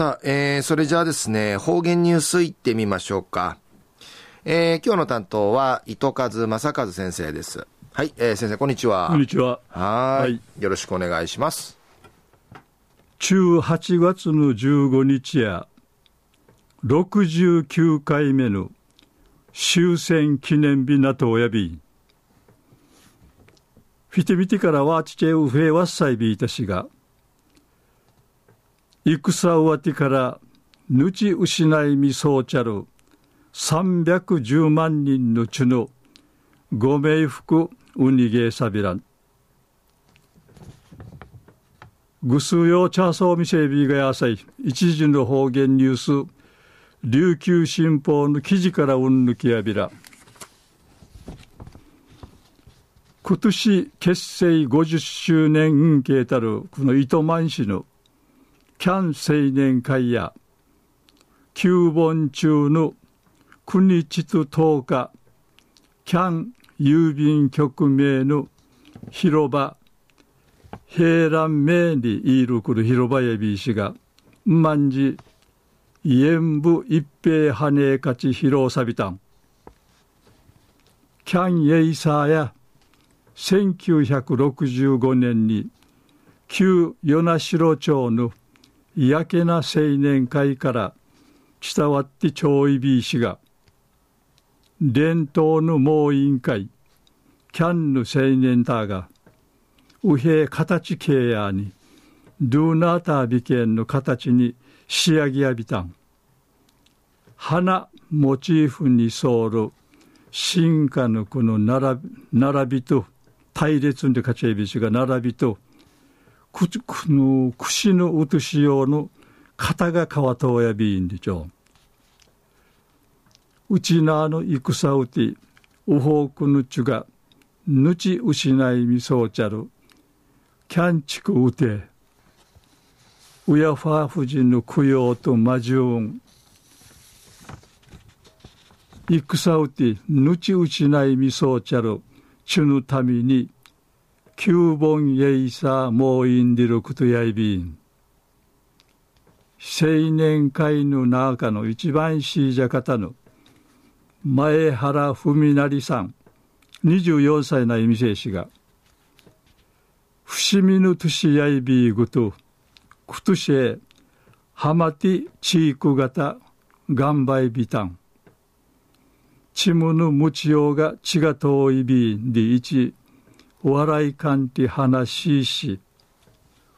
さあ、えー、それじゃあですね、方言ニュースいってみましょうか。えー、今日の担当は、糸数正和先生です。はい、えー、先生、こんにちは。こんにちは。はい。よろしくお願いします。中8月の15日や、69回目の終戦記念日なとおやび、フィテミティからはちちえうフェワッサイビーたしが、戦終わてからぬち失いみそうちゃる310万人のちのご冥福うにげさびらん。ぐすよチャーソーミセビがやさい。一時の方言ニュース。琉球新報の記事からうんぬきやびら。今年結成50周年運慶たるこの糸満市のキャン青年会や旧本中の9日と10日キャン郵便局名の広場平乱名にいるくる広場やびしが万事演武一平羽根勝ち広さびたん。キャン・エイサーや1965年に旧与那城町のやけな青年会から伝わって町いびいしが伝統の猛委員会キャンの青年たが右平形系やにドゥーナータービケンの形に仕上げやびたん。花モチーフに沿る進化のこの並び並びと対列で勝ちえびしが並びとくくの串のうとし用の型が変わとおやびんでちょう。ちなの戦うてうほうくぬちゅがぬち失いみそうちゃるキャンチクウテウヤファー夫人の供養と魔順戦うてぬちうちないみそうちゃるちゅぬために九本イイサモーインディルクトヤイビン。青年会の中の一番しいじゃ方の前原文成さん。24歳の意味生士が伏見の年やいびいぐとくとしえはまてチーク型がんばいびたん。ちむぬむちようが血が遠いびんでいち笑いかんて話しし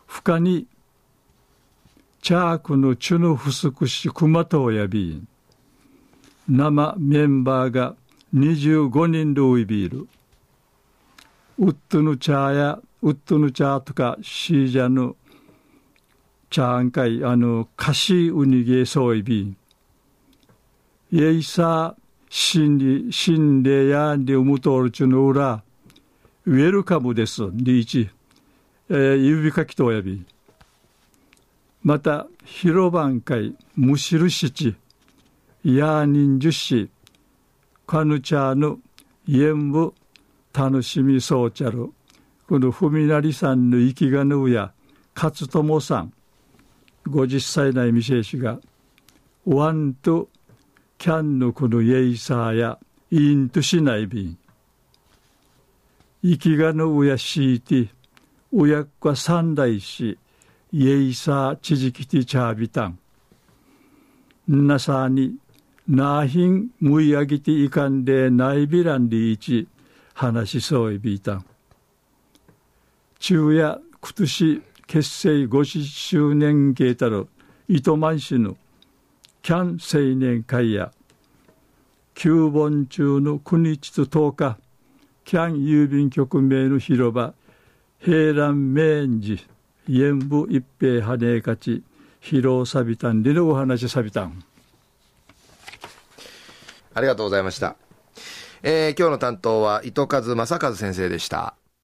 深にチャークのチュヌフスクシクマトやびん生メンバーが25人ルイビール。ウッドのチャーやウッドのチャーとかシージャのチャーンカイあのカシウニゲソイビン。イエイサー心理心霊やでうむとおるちゅの裏ウウェルカムです。リーチ、えー、指かきとおやびまた広番会。むしるしちやーにんじゅしかぬちゃぬえんぶ楽しみそうちゃるこのふみなりさんの生きがぬや。勝友さん。50歳なみせしが。ワンと。キャンのこのイエイサーや。インとしないびん生きがのうやしいてうやっか三代しイエイサーちじきてちゃびたんなさになひんむいあぎていかんでないびらんりいち話しそういびたん。昼夜今年結成50周年ゲータル糸満市のキャン青年会や旧本中の9日と10日キャン郵便局名の広場平蘭明治演武一平羽根勝ち疲労サビタンでのお話サビタン。ありがとうございました、えー、今日の担当は糸数正和先生でした。